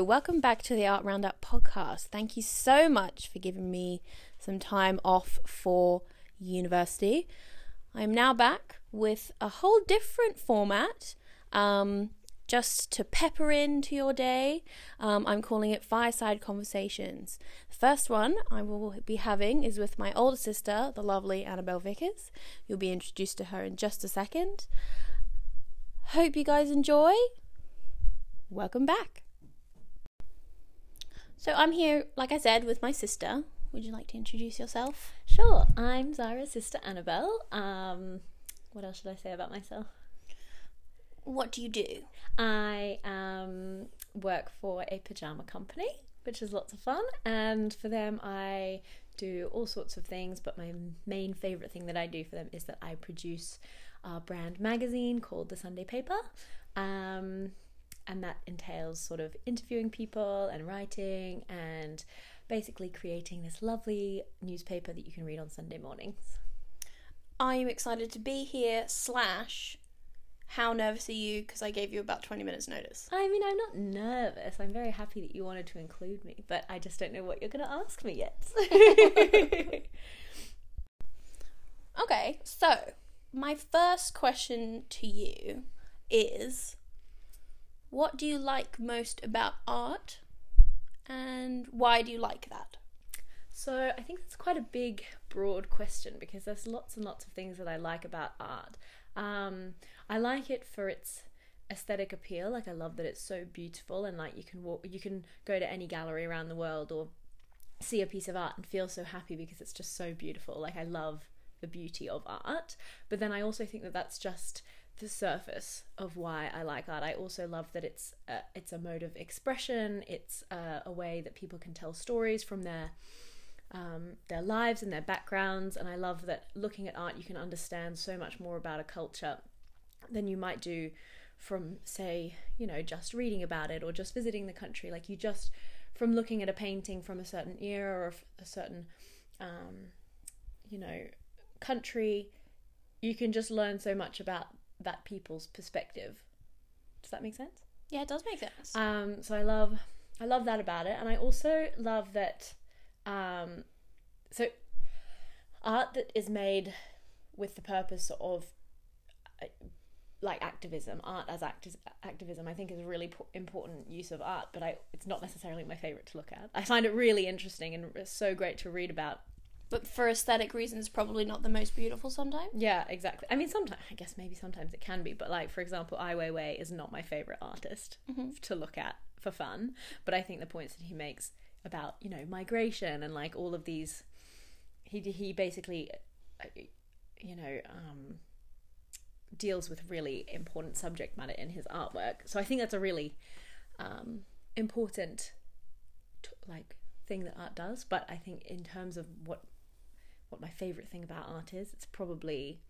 Welcome back to the Art Roundup podcast. Thank you so much for giving me some time off for university. I'm now back with a whole different format. Um, just to pepper into your day, um, I'm calling it Fireside Conversations. The first one I will be having is with my older sister, the lovely Annabel Vickers. You'll be introduced to her in just a second. Hope you guys enjoy. Welcome back. So I'm here, like I said, with my sister. Would you like to introduce yourself? Sure, I'm Zara's sister Annabel. Um, what else should I say about myself? What do you do? I um, work for a pajama company, which is lots of fun, and for them, I do all sorts of things. But my main favorite thing that I do for them is that I produce a brand magazine called The Sunday Paper. Um, and that entails sort of interviewing people and writing and basically creating this lovely newspaper that you can read on Sunday mornings. I'm excited to be here. Slash, how nervous are you? Because I gave you about 20 minutes notice. I mean, I'm not nervous. I'm very happy that you wanted to include me, but I just don't know what you're going to ask me yet. okay, so my first question to you is what do you like most about art and why do you like that? So, I think that's quite a big, broad question because there's lots and lots of things that I like about art. Um, I like it for its aesthetic appeal. Like, I love that it's so beautiful and like you can walk, you can go to any gallery around the world or see a piece of art and feel so happy because it's just so beautiful. Like, I love the beauty of art. But then I also think that that's just the surface of why I like art. I also love that it's a, it's a mode of expression. It's a, a way that people can tell stories from their um, their lives and their backgrounds. And I love that looking at art, you can understand so much more about a culture than you might do from, say, you know, just reading about it or just visiting the country. Like you just from looking at a painting from a certain era or a certain, um, you know, country, you can just learn so much about that people's perspective. Does that make sense? Yeah, it does make sense. Um, so I love I love that about it, and I also love that. Um, so art that is made with the purpose of uh, like activism, art as acti- activism, I think is a really po- important use of art. But I, it's not necessarily my favorite to look at. I find it really interesting and it's so great to read about but for aesthetic reasons, probably not the most beautiful sometimes. Yeah, exactly. I mean, sometimes I guess maybe sometimes it can be, but like for example, Ai Weiwei is not my favorite artist mm-hmm. to look at for fun. But I think the points that he makes about you know migration and like all of these, he he basically, uh, you know, um, deals with really important subject matter in his artwork. So I think that's a really um, important, t- like thing that art does. But I think in terms of what what my favorite thing about art is. It's probably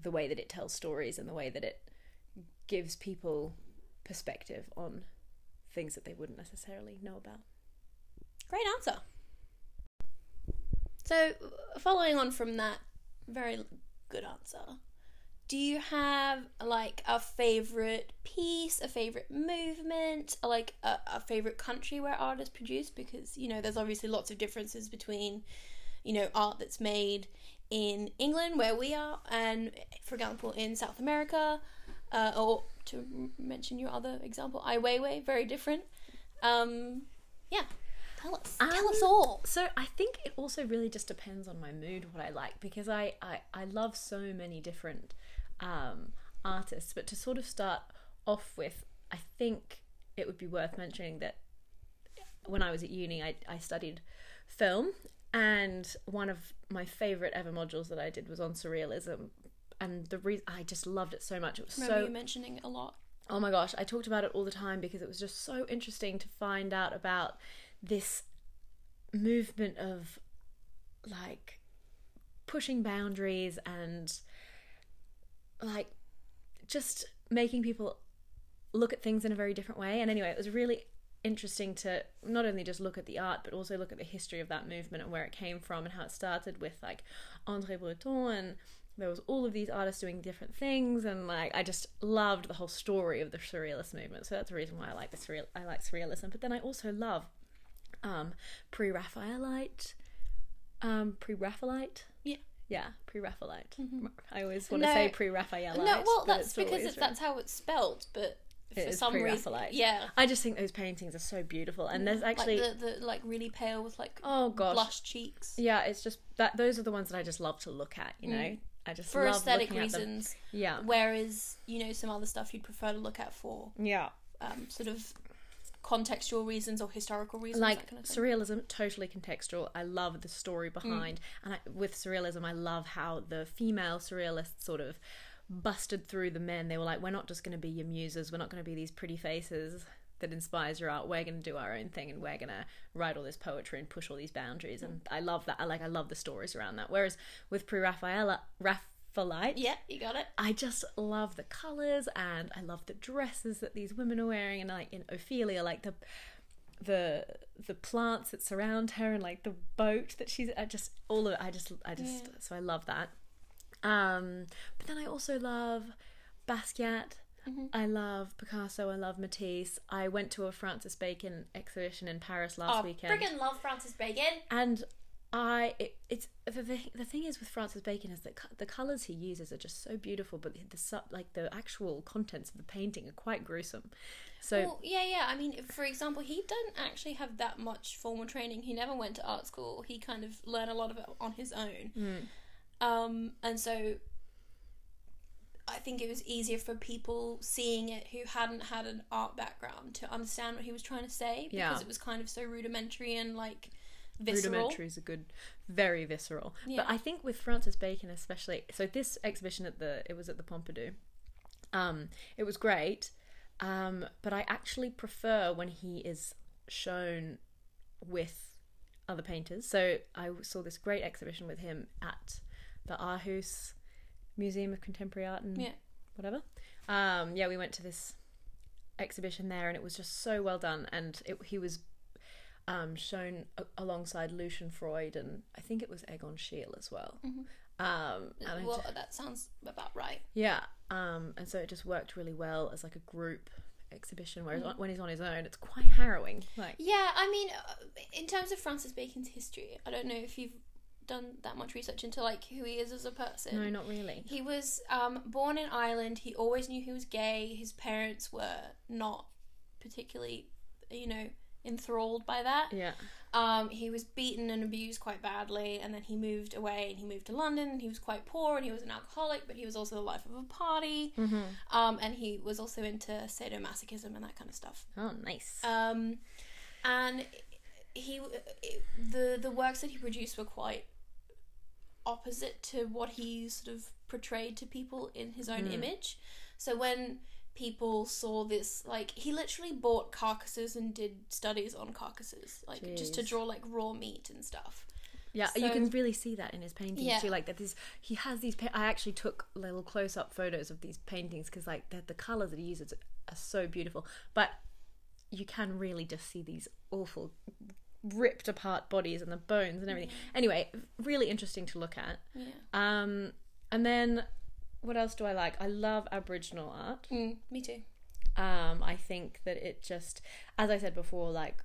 the way that it tells stories and the way that it gives people perspective on things that they wouldn't necessarily know about. Great answer. So, following on from that very good answer, do you have like a favorite piece, a favorite movement, like a, a favorite country where art is produced? Because you know, there's obviously lots of differences between you know, art that's made in England where we are, and for example, in South America, uh, or to mention your other example, Ai Weiwei, very different. Um, yeah, tell us, um, tell us all. So I think it also really just depends on my mood, what I like, because I I, I love so many different um, artists. But to sort of start off with, I think it would be worth mentioning that when I was at uni, I, I studied film and one of my favorite ever modules that I did was on surrealism, and the reason I just loved it so much. It was Remember so you mentioning it a lot. Oh my gosh, I talked about it all the time because it was just so interesting to find out about this movement of like pushing boundaries and like just making people look at things in a very different way. And anyway, it was really interesting to not only just look at the art but also look at the history of that movement and where it came from and how it started with like André Breton and there was all of these artists doing different things, and like I just loved the whole story of the surrealist movement. So that's the reason why I like the surreal. I like surrealism, but then I also love um, pre-Raphaelite, um, pre-Raphaelite. Yeah. Yeah, pre-Raphaelite. I always want to say pre-Raphaelite. no, well, that's because that's how it's spelled, but for some reason, yeah. I just think those paintings are so beautiful, and there's actually like the, the like really pale with like oh gosh, blush cheeks yeah, it's just that those are the ones that I just love to look at. You know, I just Mm. for love aesthetic looking at them. reasons. Yeah, Whereas you know some other stuff you'd prefer to look at for yeah. um, sort of contextual reasons or historical reasons. like kind of surrealism totally contextual i love the story behind and I, with surrealism i love how the female surrealists sort of busted through the men. They were like we're not just going to be your muses. We're not going to be these pretty faces that inspires your art. We're going to do our own thing and we're going to write all this poetry and push all these boundaries. And i love that. I like i love the stories around that. Whereas with pre-raphaelite raphaelite yeah, you got it. I just love the colors and I love the dresses that these women are wearing. And like in Ophelia like the the the plants that surround her and like the boat that she's I just all of it I just I just Yeah. so I love that. Um but then I also love Basquiat. Mm-hmm. I love Picasso, I love Matisse. I went to a Francis Bacon exhibition in Paris last weekend. Oh, weekend friggin' love Francis Bacon. and I it, it's the, the thing is with Francis Bacon is that co- the colors he uses are just so beautiful, but the, the sub like the actual contents of the painting are quite gruesome. So Well, yeah, yeah. I mean, for example, he didn't actually have that much formal training. He never went to art school. He kind of learned a lot of it on his own. Hmm. Um, and so I think it was easier for people seeing it who hadn't had an art background to understand what he was trying to say because Yeah. it was kind of so rudimentary and like visceral. rudimentary is a good, very visceral. Yeah. But I think with Francis Bacon especially, so this exhibition at the it was at the Pompidou. Um, it was great, um, but I actually prefer when he is shown with other painters. So I saw this great exhibition with him at the Aarhus Museum of Contemporary Art and Yeah. whatever. Um, yeah, we went to this exhibition there, and it was just so well done. And it, he was um, shown a- alongside Lucian Freud, and I think it was Egon Schiele as well. Um, and I Well, ju- that sounds about right. yeah, um, and so it just worked really well as like a group exhibition. Whereas on, when he's on his own, it's quite harrowing. Like, Yeah, I mean, uh, in terms of Francis Bacon's history, I don't know if you've done that much research into like who he is as a person. no, not really. He was um, born in Ireland. He always knew he was gay. His parents were not particularly, you know, enthralled by that. Yeah, Um, he was beaten and abused quite badly, and then he moved away and he moved to London. And he was quite poor and he was an alcoholic, but he was also the life of a party. Um, and he was also into sadomasochism and that kind of stuff. oh, nice. Um, and he the the works that he produced were quite opposite to what he sort of portrayed to people in his own hmm. image. So when people saw this, like he literally bought carcasses and did studies on carcasses, like just to draw like raw meat and stuff. Yeah, you can really see that in his paintings Yeah. too. Like that, this he has these. Pa- I actually took little close-up photos of these paintings because like the, the colors that he uses are so beautiful. But you can really just see these awful, ripped apart bodies and the bones and everything. Anyway, really interesting to look at. Yeah. Um, and then what else do I like? I love Aboriginal art. Mm, me too. Um, I think that it just, as I said before, like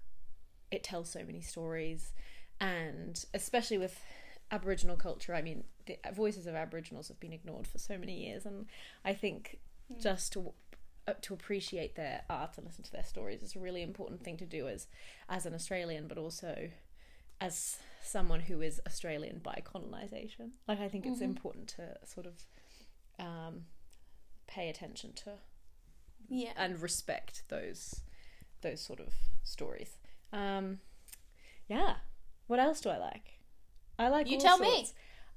it tells so many stories, and especially with Aboriginal culture, I mean, the voices of Aboriginals have been ignored for so many years, and I think just to uh, appreciate their art and listen to their stories is a really important thing to do as as an Australian, but also as someone who is Australian by colonization. Like I think it's important to sort of um, pay attention to Yeah. and respect those those sort of stories. Um, yeah. What else do I like? I like. You tell me.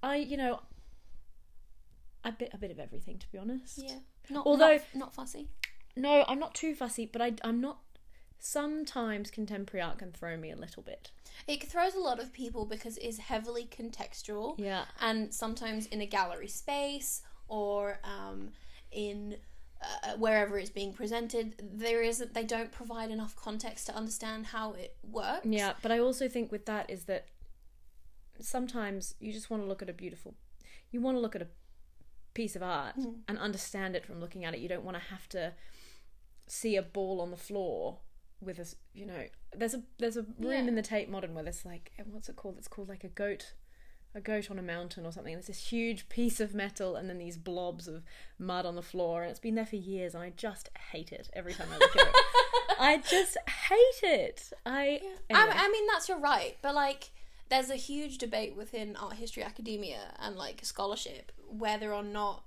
I you know a bit a bit of everything to be honest. yeah. Not, Although- not, not fussy. No, I'm not too fussy, but I I'm not. Sometimes contemporary art can throw me a little bit. It throws a lot of people because it is heavily contextual. Yeah. and sometimes in a gallery space or um, in uh, wherever it's being presented, there isn't. They don't provide enough context to understand how it works. Yeah, but I also think with that is that sometimes you just want to look at a beautiful, you want to look at a piece of art Mm. and understand it from looking at it. You don't want to have to see a ball on the floor with a you know there's a there's a room Yeah. in the Tate Modern where there's like what's it called? It's called like a goat a goat on a mountain or something. There's this huge piece of metal and then these blobs of mud on the floor, and it's been there for years, and I just hate it every time I look at it. I just hate it. I anyway. I, I mean, that's your right, but like, there's a huge debate within art history academia and like scholarship whether or not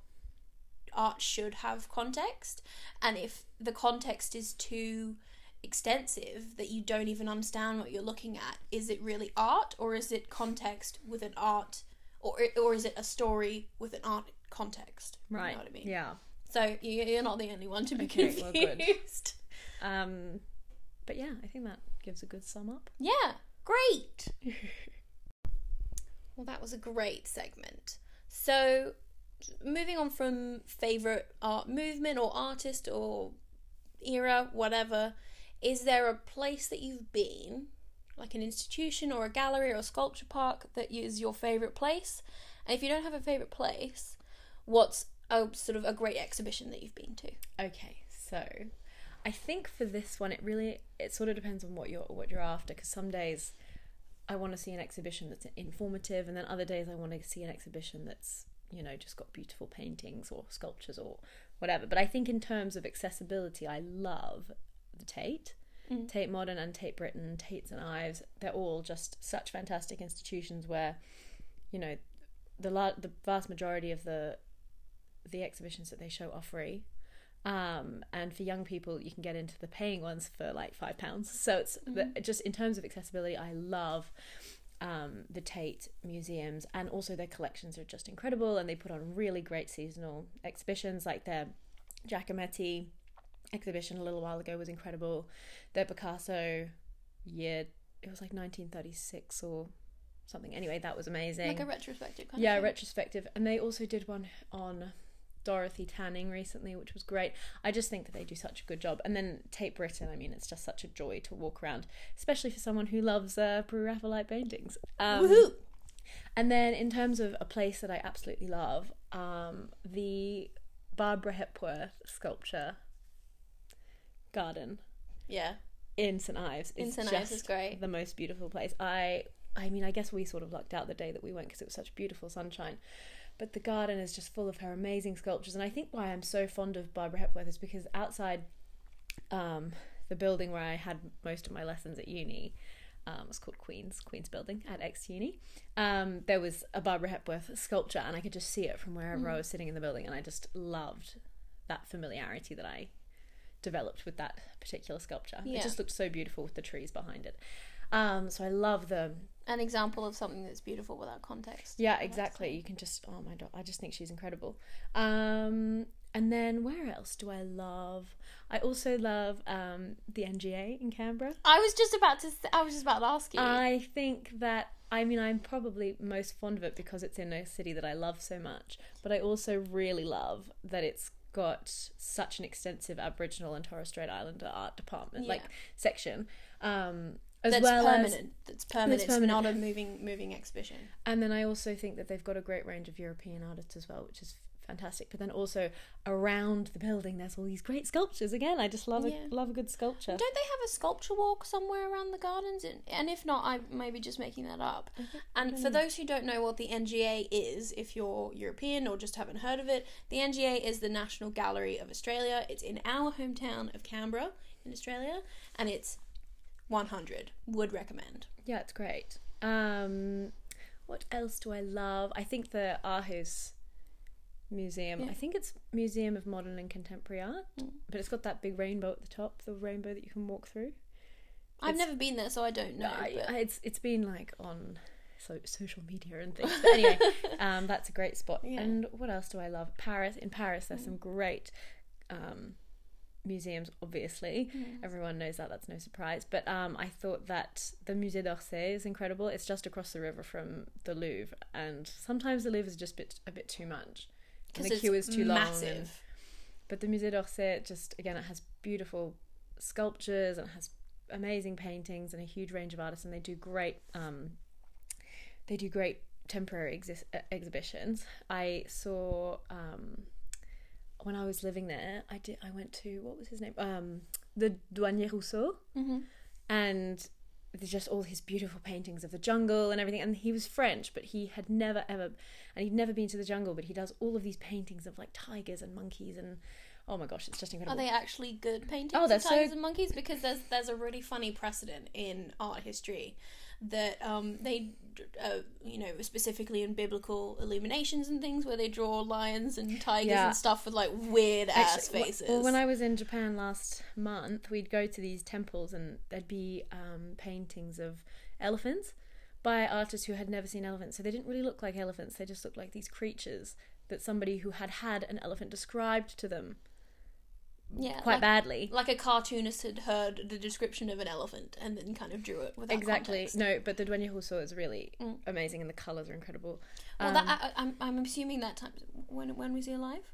art should have context, and if the context is too extensive that you don't even understand what you're looking at, is it really art or is it context with an art, or or is it a story with an art context? right. You know what I mean? Yeah. So you- you're not the only one to be Okay, well, good. confused. Um, but yeah, I think that gives a good sum up. Yeah, great. well, that was a great segment. So, moving on from favorite art movement or artist or era, whatever, is there a place that you've been, like an institution or a gallery or a sculpture park, that is your favorite place? And if you don't have a favorite place, what's a sort of a great exhibition that you've been to? Okay, so I think for this one, it really it sort of depends on what you're what you're after. Because some days I want to see an exhibition that's informative, and then other days I want to see an exhibition that's you know just got beautiful paintings or sculptures or whatever. But I think in terms of accessibility, I love the Tate. Mm. Tate Modern and Tate Britain, Tate St Ives, they're all just such fantastic institutions where, you know, the la- the vast majority of the the exhibitions that they show are free. Um, and for young people, you can get into the paying ones for like five pounds. So it's the, just in terms of accessibility, I love um, the Tate museums, and also their collections are just incredible. And they put on really great seasonal exhibitions, like their Giacometti exhibition a little while ago was incredible. Their Picasso year, it was like 1936 or something. Anyway, that was amazing Like a retrospective kind yeah of thing? Yeah, retrospective and they also did one on dorothy tanning recently which was great i just think that they do such a good job and then tate britain i mean it's just such a joy to walk around especially for someone who loves uh, pre-raphaelite paintings um, Woohoo! and then in terms of a place that i absolutely love um, the barbara hepworth sculpture garden Yeah. in st ives In St. Ives is great. the most beautiful place. I I mean, I guess we sort of lucked out the day that we went because it was such beautiful sunshine. But the garden is just full of her amazing sculptures, and I think why I'm so fond of Barbara Hepworth is because outside um, the building where I had most of my lessons at uni, um, it's called Queen's Queen's Building at X Uni. Um, there was a Barbara Hepworth sculpture, and I could just see it from wherever Mm. I was sitting in the building, and I just loved that familiarity that I developed with that particular sculpture. Yeah. It just looked so beautiful with the trees behind it. Um, so I love the An example of something that's beautiful without context. yeah exactly. You can just oh my god, I just think she's incredible. Um, and then where else do I love? I also love um, the NGA in Canberra. I was just about to. I was just about to ask you. I think that I mean I'm probably most fond of it because it's in a city that I love so much, but I also really love that it's got such an extensive Aboriginal and Torres Strait Islander art department, like section, um, as that's well as permanent. that's permanent. It's not a moving moving exhibition. And then I also think that they've got a great range of European artists as well, which is fantastic. But then also around the building, there's all these great sculptures. Again, I just love Yeah. a love a good sculpture. Don't they have a sculpture walk somewhere around the gardens? And, and if not, I may be just making that up. And for those who don't know what the NGA is, if you're European or just haven't heard of it, the NGA is the National Gallery of Australia. It's in our hometown of Canberra in Australia, and it's 100. Would recommend. Yeah, it's great. Um, what else do I love? I think the Aarhus Museum. Yeah. I think it's Museum of Modern and Contemporary Art, Mm. but it's got that big rainbow at the top, the rainbow that you can walk through. I've It's- never been there, so I don't know. I- but- it's it's been like on so, social media and things. But anyway, um, that's a great spot. Yeah. And what else do I love? Paris. In Paris, there's some great um, museums. Obviously, everyone knows that. That's no surprise. But um, I thought that the Musée d'Orsay is incredible. It's just across the river from the Louvre, and sometimes the Louvre is just a bit a bit too much. And the queue is too long. and- but the Musée d'Orsay just again it has beautiful sculptures and it has amazing paintings and a huge range of artists and they do great um, they do great temporary exis- uh, exhibitions. I saw um, when I was living there. I did. I went to what was his name? Um, the Douanier Rousseau, Mm-hmm. and there's just all his beautiful paintings of the jungle and everything. And he was French, but he had never ever, and he'd never been to the jungle. But he does all of these paintings of like tigers and monkeys and oh my gosh, it's just incredible. Are they actually good paintings Oh, of tigers so- and monkeys? Because there's there's a really funny precedent in art history that um they uh, you know specifically in biblical illuminations and things where they draw lions and tigers Yeah. and stuff with like weird ass Actually, wh- faces. Well, when I was in Japan last month, we'd go to these temples and there'd be um, paintings of elephants by artists who had never seen elephants. So they didn't really look like elephants, they just looked like these creatures that somebody who had had an elephant described to them yeah, quite like, badly. like a cartoonist had heard the description of an elephant and then kind of drew it without Exactly. context. No, but the Douanier Rousseau is really Mm. amazing and the colours are incredible. Well, Um, that I, I'm I'm assuming that time when when was he alive?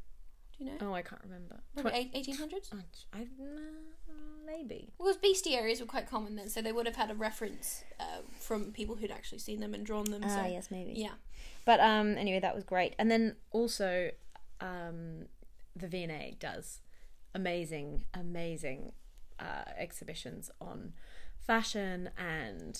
Do you know? oh, I can't remember. Eighteen hundreds. Twen- I, uh, maybe. Well, bestiaries were quite common then, so they would have had a reference uh, from people who'd actually seen them and drawn them. so Ah, yes, maybe. yeah, But um, anyway, that was great. And then also, um, the V&A does amazing, amazing uh, exhibitions on fashion, and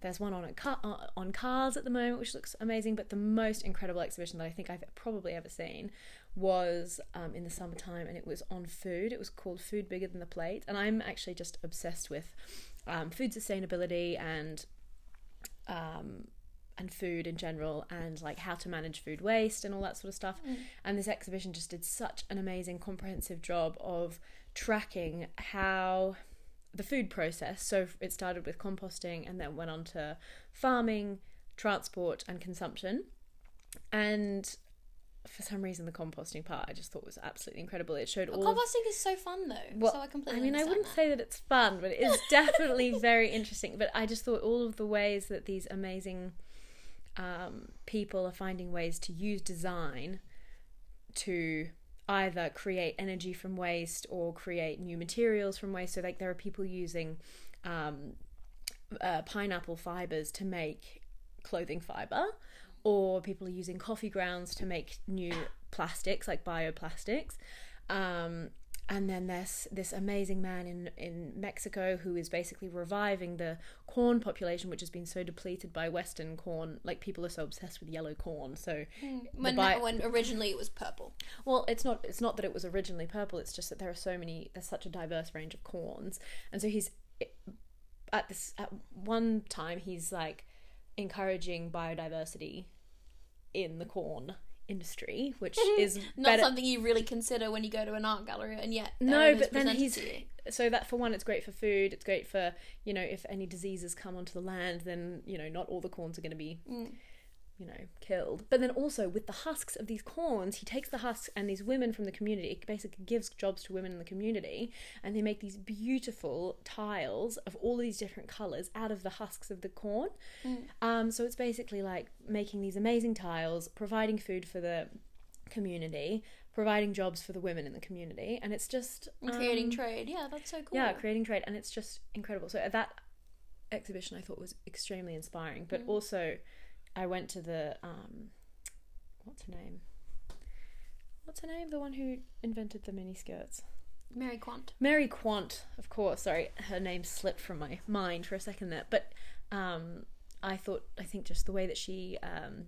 there's one on car uh, on cars at the moment, which looks amazing. But the most incredible exhibition that I think I've probably ever seen was um, in the summertime, and it was on food. It was called Food Bigger Than the Plate, and I'm actually just obsessed with um, food sustainability and um, and food in general and like how to manage food waste and all that sort of stuff. Mm. And this exhibition just did such an amazing comprehensive job of tracking how the food process. So it started with composting and then went on to farming, transport and consumption. And for some reason the composting part I just thought was absolutely incredible. It showed all of- composting is so fun though. Well, so I completely. I mean, I wouldn't that. say that it's fun, but it is definitely very interesting. But I just thought all of the ways that these amazing um, people are finding ways to use design to either create energy from waste or create new materials from waste. So, like, there are people using um, uh, pineapple fibers to make clothing fiber, or people are using coffee grounds to make new plastics, like bioplastics. Um, and then there's this amazing man in, in Mexico who is basically reviving the corn population, which has been so depleted by Western corn. Like people are so obsessed with yellow corn. So, hmm. when bi- when originally it was purple. well, it's not. It's not that it was originally purple. It's just that there are so many. There's such a diverse range of corns, and so he's at this at one time he's like encouraging biodiversity in the corn industry, which is Not better. something you really consider when you go to an art gallery, and yet No, but then he's so that for one, it's great for food. It's great for you know if any diseases come onto the land, then you know not all the corns are going to be Mm. You know killed. But then also with the husks of these corns, he takes the husks and these women from the community. It basically gives jobs to women in the community, and they make these beautiful tiles of all these different colors out of the husks of the corn. Um, so it's basically like making these amazing tiles, providing food for the community, providing jobs for the women in the community, and it's just And creating um, trade. Yeah, that's so cool. yeah, creating trade, and it's just incredible. So that exhibition, I thought was extremely inspiring. But Mm. also, I went to the um, what's her name? What's her name? The one who invented the mini skirts. Mary Quant. Mary Quant, of course. Sorry, her name slipped from my mind for a second there. But um, I thought, I think just the way that she um,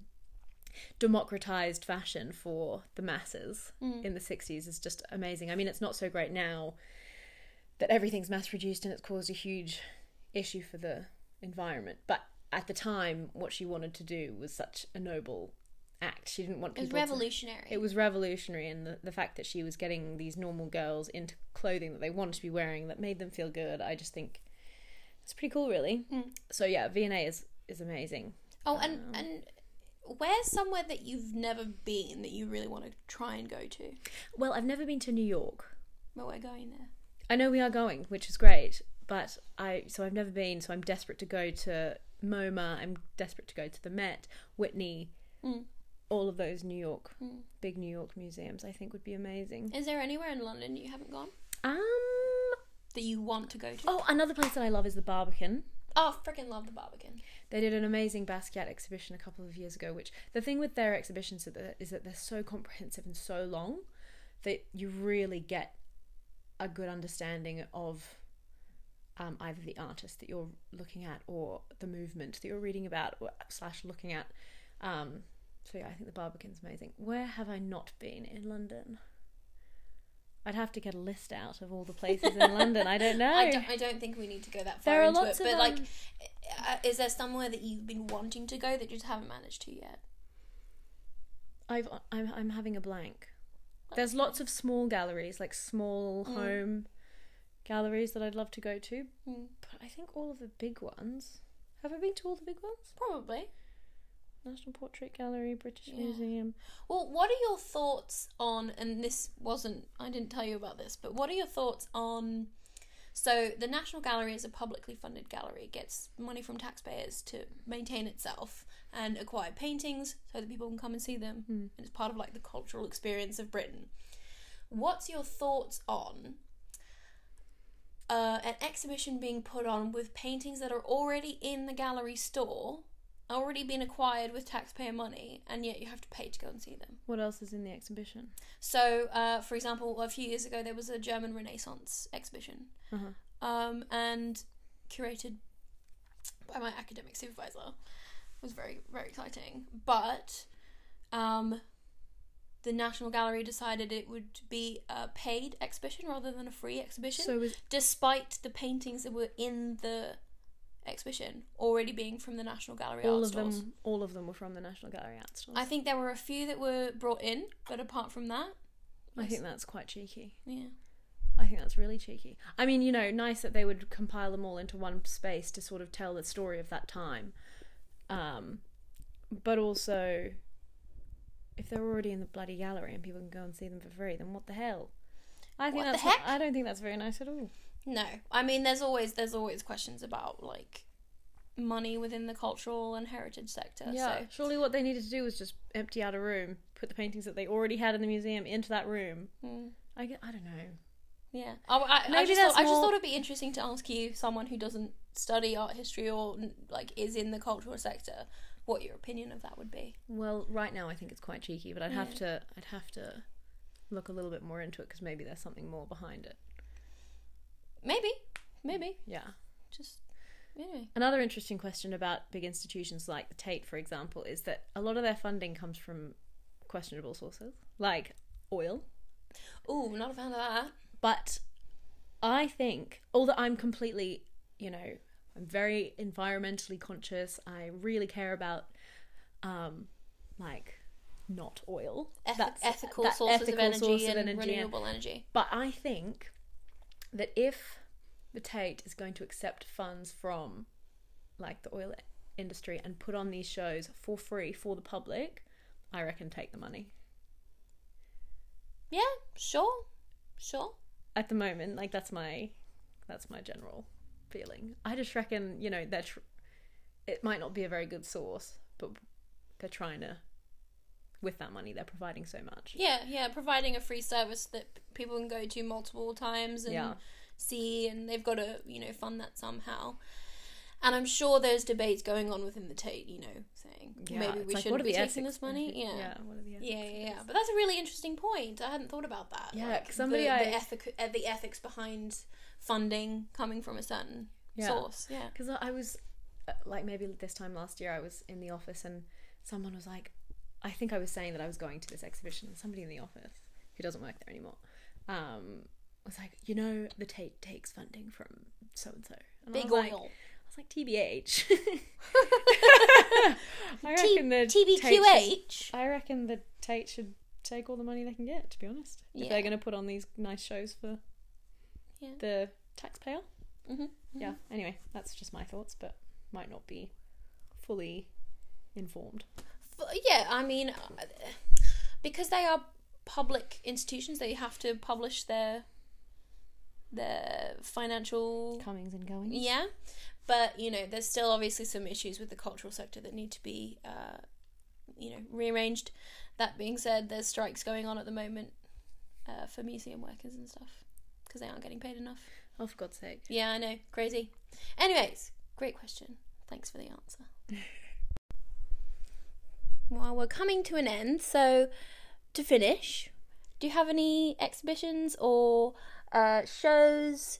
democratized fashion for the masses Mm. in the 60s is just amazing. I mean, it's not so great now that everything's mass produced and it's caused a huge issue for the environment. But at the time, what she wanted to do was such a noble act. She didn't want It was people to- revolutionary. it was revolutionary and the, the fact that she was getting these normal girls into clothing that they wanted to be wearing that made them feel good i just think it's pretty cool really Mm. so yeah v&a is is amazing oh, and um, and where's somewhere that you've never been that you really want to try and go to? well i've never been to new york But we're going there. i know we are going which is great but i so i've never been so i'm desperate to go to moma i'm desperate to go to the met whitney Mm. all of those new york Mm. big new york museums i think would be amazing Is there anywhere in London you haven't gone um that you want to go to? Oh, another place that I love is the Barbican. Oh, freaking love the Barbican. They did an amazing Basquiat exhibition a couple of years ago. Which the thing with their exhibitions is that they're so comprehensive and so long that you really get a good understanding of um, either the artist that you're looking at or the movement that you're reading about or slash looking at. Um, so yeah, I think the Barbican's amazing. Where have I not been in London? I'd have to get a list out of all the places in London. I don't know. I don't, I don't think we need to go that far There are into lots it. of, But like, um, uh, is there somewhere that you've been wanting to go that you just haven't managed to yet? I've I'm I'm having a blank. There's lots of small galleries, like small Mm. home galleries that I'd love to go to, Hmm. but I think all of the big ones. Have I been to all the big ones? Probably. National Portrait Gallery, British Yeah. Museum. Well, what are your thoughts on? And this wasn't. I didn't tell you about this, but what are your thoughts on? So the National Gallery is a publicly funded gallery. It gets money from taxpayers to maintain itself and acquire paintings so that people can come and see them. Hmm. And it's part of like the cultural experience of Britain. What's your thoughts on uh, an exhibition being put on with paintings that are already in the gallery store, already been acquired with taxpayer money, and yet you have to pay to go and see them? What else is in the exhibition? So, uh, for example, a few years ago there was a German Renaissance exhibition, Uh-huh. um, and curated by my academic supervisor. It was very very exciting, but um, the National Gallery decided it would be a paid exhibition rather than a free exhibition, So is despite the paintings that were in the exhibition already being from the National Gallery all art of stores. them all of them were from the National Gallery art stores. I think there were a few that were brought in, but apart from that, I think that's quite cheeky. yeah. I think that's really cheeky. I mean, you know, nice that they would compile them all into one space to sort of tell the story of that time. Um, but also, if they're already in the bloody gallery and people can go and see them for free, then what the hell? I think What the that's heck? I don't think that's very nice at all. No, I mean, there's always there's always questions about like money within the cultural and heritage sector. yeah, So surely what they needed to do was just empty out a room, put the paintings that they already had in the museum into that room. mm, I, I don't know. yeah, I, I, I Maybe just that's thought, I just thought it'd be interesting to ask you, someone who doesn't study art history or like is in the cultural sector, what your opinion of that would be. Well, right now I think it's quite cheeky, but I'd have to I'd have to look a little bit more into it because maybe there's something more behind it. Maybe, maybe, Yeah. just anyway. Another interesting question about big institutions like the Tate, for example, is that a lot of their funding comes from questionable sources, like oil. Ooh, not a fan of that. But I think, although I'm completely, you know, I'm very environmentally conscious, I really care about, um, like, not oil. Eth- That's- ethical that sources ethical of energy source of and energy and- renewable energy. But I think that if the Tate is going to accept funds from like the oil industry and put on these shows for free for the public, I reckon take the money. Yeah, sure, sure. At the moment, like that's my that's my general feeling. I just reckon, you know, that tr- it might not be a very good source, but they're trying to with that money they're providing so much. Yeah, yeah, providing a free service that people can go to multiple times and Yeah. see, and they've got to, you know, fund that somehow. And I'm sure there's debates going on within the Tate, you know, saying Yeah, maybe we like, shouldn't be taking this money. Yeah. Yeah, what are the Yeah, yeah, yeah. But that's a really interesting point. I hadn't thought about that. Yeah, like, somebody the, I- the, ethic, uh, the ethics behind funding coming from a certain Yeah. source. Yeah. Because I was, uh, like, maybe this time last year, I was in the office and someone was like, I think I was saying that I was going to this exhibition, and somebody in the office who doesn't work there anymore um, was like, you know, the Tate takes funding from so and so. Big was like- oil. I was like, TBH. I reckon the should, TBQH. I reckon the Tate should take all the money they can get, to be honest. If they're going to put on these nice shows for Yeah. the taxpayer. hmm Yeah. Anyway, that's just my thoughts, but might not be fully informed. Yeah, I mean, uh, because they are public institutions, they have to publish their their financial. Comings and goings. Yeah, but you know, there's still obviously some issues with the cultural sector that need to be, uh, you know, rearranged. That being said, there's strikes going on at the moment uh, for museum workers and stuff because they aren't getting paid enough. Oh, for God's sake. Yeah, I know, crazy. Anyways, Great question. Thanks for the answer. well, we're coming to an end, so to finish, do you have any exhibitions or uh, shows,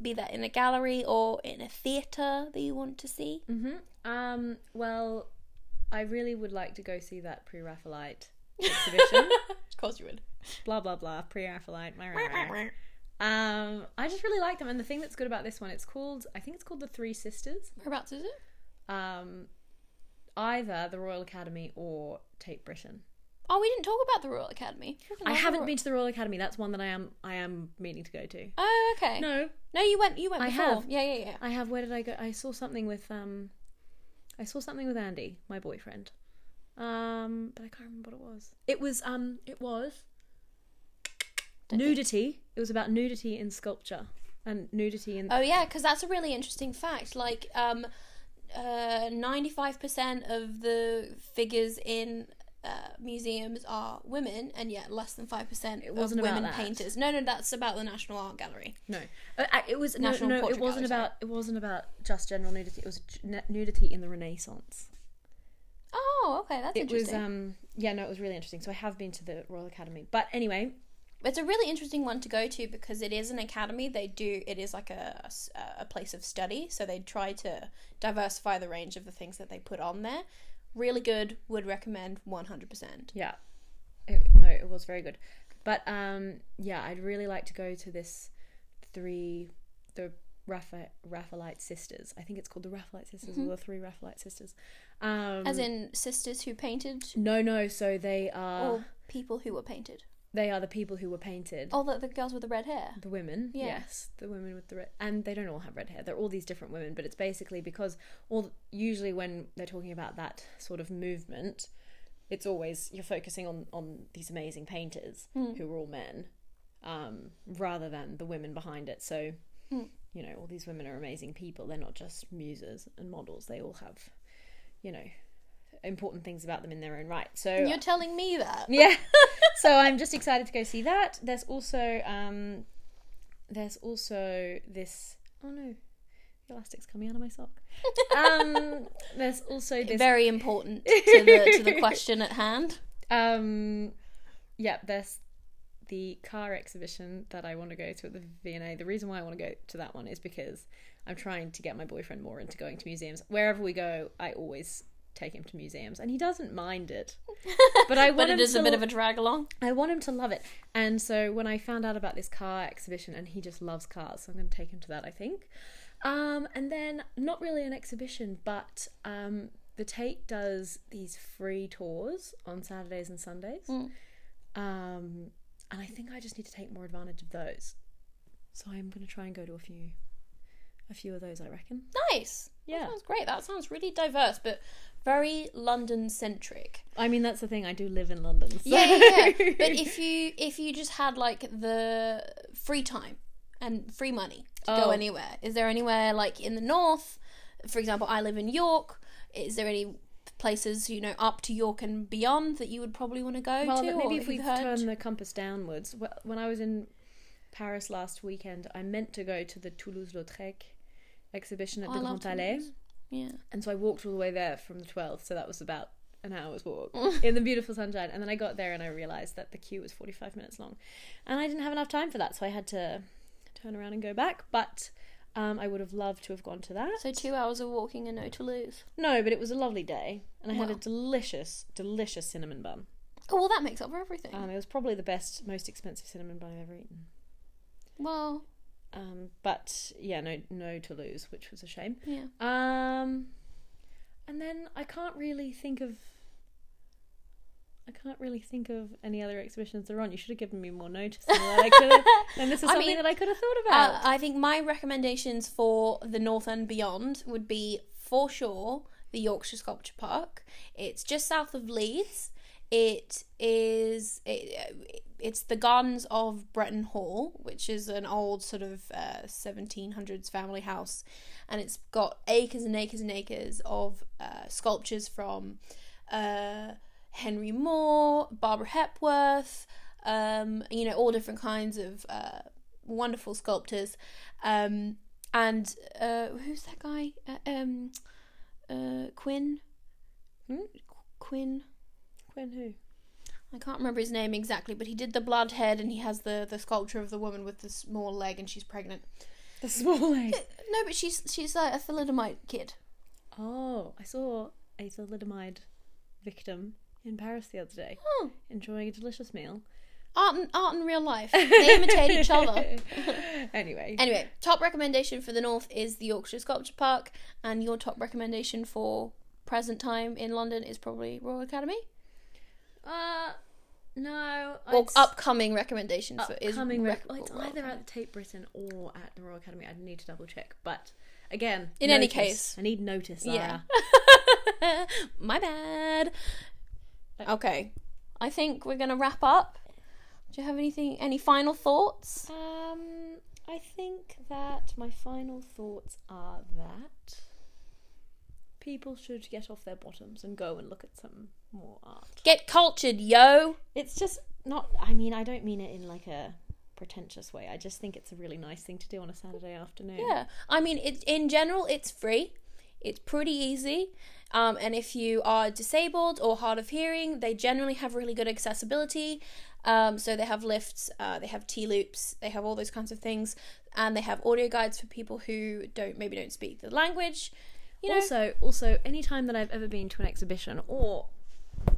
be that in a gallery or in a theatre, that you want to see? Mm-hmm. Um, well, I really would like to go see that pre-Raphaelite exhibition. of course you would. blah blah blah. Pre-Raphaelite. um, I just really like them, and the thing that's good about this one, it's called. I think it's called the Three Sisters. Whereabouts is it? Um, either the Royal Academy or Tate Britain. Oh, we didn't talk about the Royal Academy. I haven't been to the Royal Academy. That's one that I am. I am meaning to go to. Oh, okay. No, No, you went. You went. I before. have. Yeah, yeah, yeah. I have. Where did I go? I saw something with um, I saw something with Andy, my boyfriend. Um, but I can't remember what it was. It was um, it was Nudity. It was about nudity in sculpture and nudity in. Oh yeah, because that's a really interesting fact. Like, um, ninety-five percent of the figures in uh, museums are women, and yet less than five percent It of women painters. No, no, that's about the National Art Gallery. No, uh, uh, it was National no, no it wasn't Gallery, about. It wasn't about just general nudity. It was nudity in the Renaissance. Oh, okay, that's It was um, yeah, no, it was really interesting. So I have been to the Royal Academy, but anyway, It's a really interesting one to go to because it is an academy. They do it is like a, a place of study, so they try to diversify the range of the things that they put on there. Really good. Would recommend one hundred percent. Yeah. It, no, it was very good. But um yeah, I'd really like to go to this three the Rapha, Raphaelite sisters. I think it's called the Raphaelite sisters or the three Raphaelite sisters. Um As in sisters who painted, No, no, so they are or people who were painted. They are the people who were painted. Oh, the, the girls with the red hair. The women, Yeah. yes, the women with the red, and they don't all have red hair. They're all these different women, but it's basically because all usually when they're talking about that sort of movement, it's always you're focusing on on these amazing painters who are all men, um, rather than the women behind it. So, Mm. you know, all these women are amazing people. They're not just muses and models. They all have, you know, important things about them in their own right. So You're telling me that. yeah. so I'm just excited to go see that. There's also um there's also this oh no. The elastic's coming out of my sock. Um there's also this Very important to the to the question at hand. um yeah, there's the car exhibition that I want to go to at the V&A. The reason why I want to go to that one is because I'm trying to get my boyfriend more into going to museums. Wherever we go, I always take him to museums and he doesn't mind it. But I want But him it is to a bit of a drag along. I want him to love it. And so when I found out about this car exhibition, and he just loves cars, so I'm going to take him to that, I think. Um, and then, not really an exhibition, but um, the Tate does these free tours on Saturdays and Sundays. Mm. Um, and I think I just need to take more advantage of those. So I'm going to try and go to a few, a few of those. I reckon. Nice. Yeah. That sounds great. That sounds really diverse, but very London centric. I mean, that's the thing. I do live in London. So. Yeah, yeah, yeah. But if you if you just had like the free time and free money to go Oh. anywhere, is there anywhere like in the north? For example, I live in York. Is there any places you know up to York and beyond that you would probably want to go well, to? maybe if we heard? turn the compass downwards. wh- When I was in Paris last weekend, I meant to go to the Toulouse-Lautrec exhibition at the I love Grand Palais. Yeah. and so I walked all the way there from the 12th, so that was about an hour's walk in the beautiful sunshine. And then I got there and I realized that the queue was 45 minutes long, and I didn't have enough time for that, so I had to turn around and go back. But um, I would have loved to have gone to that. So two hours of walking and no Toulouse. No, but it was a lovely day, and I had a delicious, delicious cinnamon bun. Oh well, that makes up for everything. Um, it was probably the best, most expensive cinnamon bun I've ever eaten. well, Um, but yeah, no, no Toulouse, which was a shame. yeah. Um, and then I can't really think of. I can't really think of any other exhibitions that are on. You should have given me more notice. And that I could and this is I something mean, that I could have thought Uh, about. I think my recommendations for the North and beyond would be for sure the Yorkshire Sculpture Park. It's just south of Leeds. It is it, it's the gardens of Bretton Hall, which is an old sort of uh, 1700s family house, and it's got acres and acres and acres of uh, sculptures from uh, Henry Moore, Barbara Hepworth, um, you know, all different kinds of uh, wonderful sculptors. Um, and uh, who's that guy? Uh, um, uh, Quinn. Hmm? Quinn. Quinn who? I can't remember his name exactly, but he did the blood head, and he has the the sculpture of the woman with the small leg, and she's pregnant. The small leg. No, but she's she's uh, a thalidomide kid. Oh, I saw a thalidomide victim in Paris the other day, Oh, enjoying a delicious meal. art and art and real life. They imitate each other. anyway, Anyway, top recommendation for the north is the Yorkshire Sculpture Park, and your top recommendation for present time in London is probably Royal Academy. Uh, no, Or it's upcoming recommendation for is upcoming. Rec- well, it's either at the Tate Britain or at the Royal Academy. I need to double check, but again, In any case. I need notice. Yeah. My bad. Okay, I think we're gonna wrap up. Do you have anything? Any final thoughts? Um, I think that my final thoughts are that people should get off their bottoms and go and look at some more art. Get cultured, yo. It's just not. I mean, I don't mean it in like a pretentious way. I just think it's a really nice thing to do on a Saturday afternoon. Yeah, I mean, it, in general, it's free. It's pretty easy. Um, and if you are disabled or hard of hearing, they generally have really good accessibility. Um, so they have lifts, uh, they have T loops, they have all those kinds of things, and they have audio guides for people who don't maybe don't speak the language. You know, Also, also, any time that I've ever been to an exhibition or,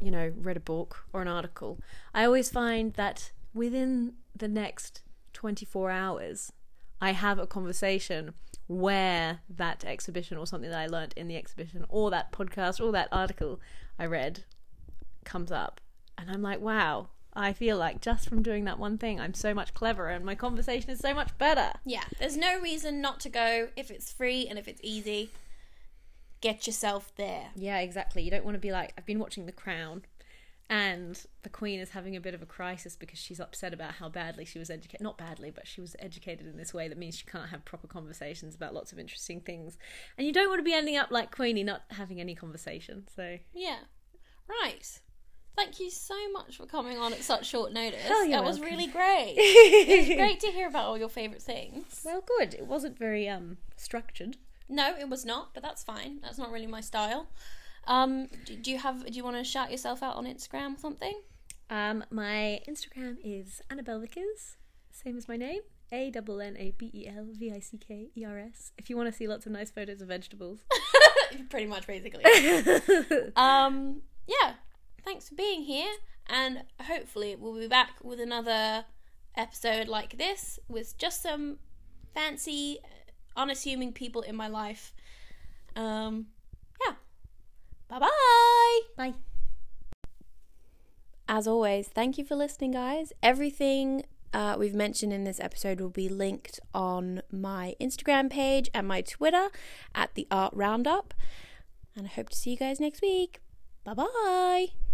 you know, read a book or an article, I always find that within the next 24 hours, I have a conversation where that exhibition or something that I learnt in the exhibition or that podcast or that article I read comes up. And I'm like, wow, I feel like just from doing that one thing, I'm so much cleverer and my conversation is so much better. yeah, there's no reason not to go if it's free and if it's easy. Get yourself there. Yeah, exactly. You don't want to be like, I've been watching The Crown and the Queen is having a bit of a crisis because she's upset about how badly she was educated. Not badly, but she was educated in this way that means she can't have proper conversations about lots of interesting things. And you don't want to be ending up like Queenie, not having any conversation. So, Yeah. Right. Thank you so much for coming on at such short notice. Oh, that was really great. it was great to hear about all your favourite things. well, good. It wasn't very um structured. No, it was not, but that's fine. That's not really my style. Um, do, do you have? Do you want to shout yourself out on Instagram or something? Um, my Instagram is Annabel Vickers, same as my name. A double N A B E L V I C K E R S. If you want to see lots of nice photos of vegetables. Pretty much, basically. um, yeah. Thanks for being here, and hopefully we'll be back with another episode like this with just some fancy, unassuming people in my life. Um, yeah. Bye bye. Bye. As always, thank you for listening, guys. Everything uh, we've mentioned in this episode will be linked on my Instagram page and my Twitter at the Art Roundup. And I hope to see you guys next week. Bye bye.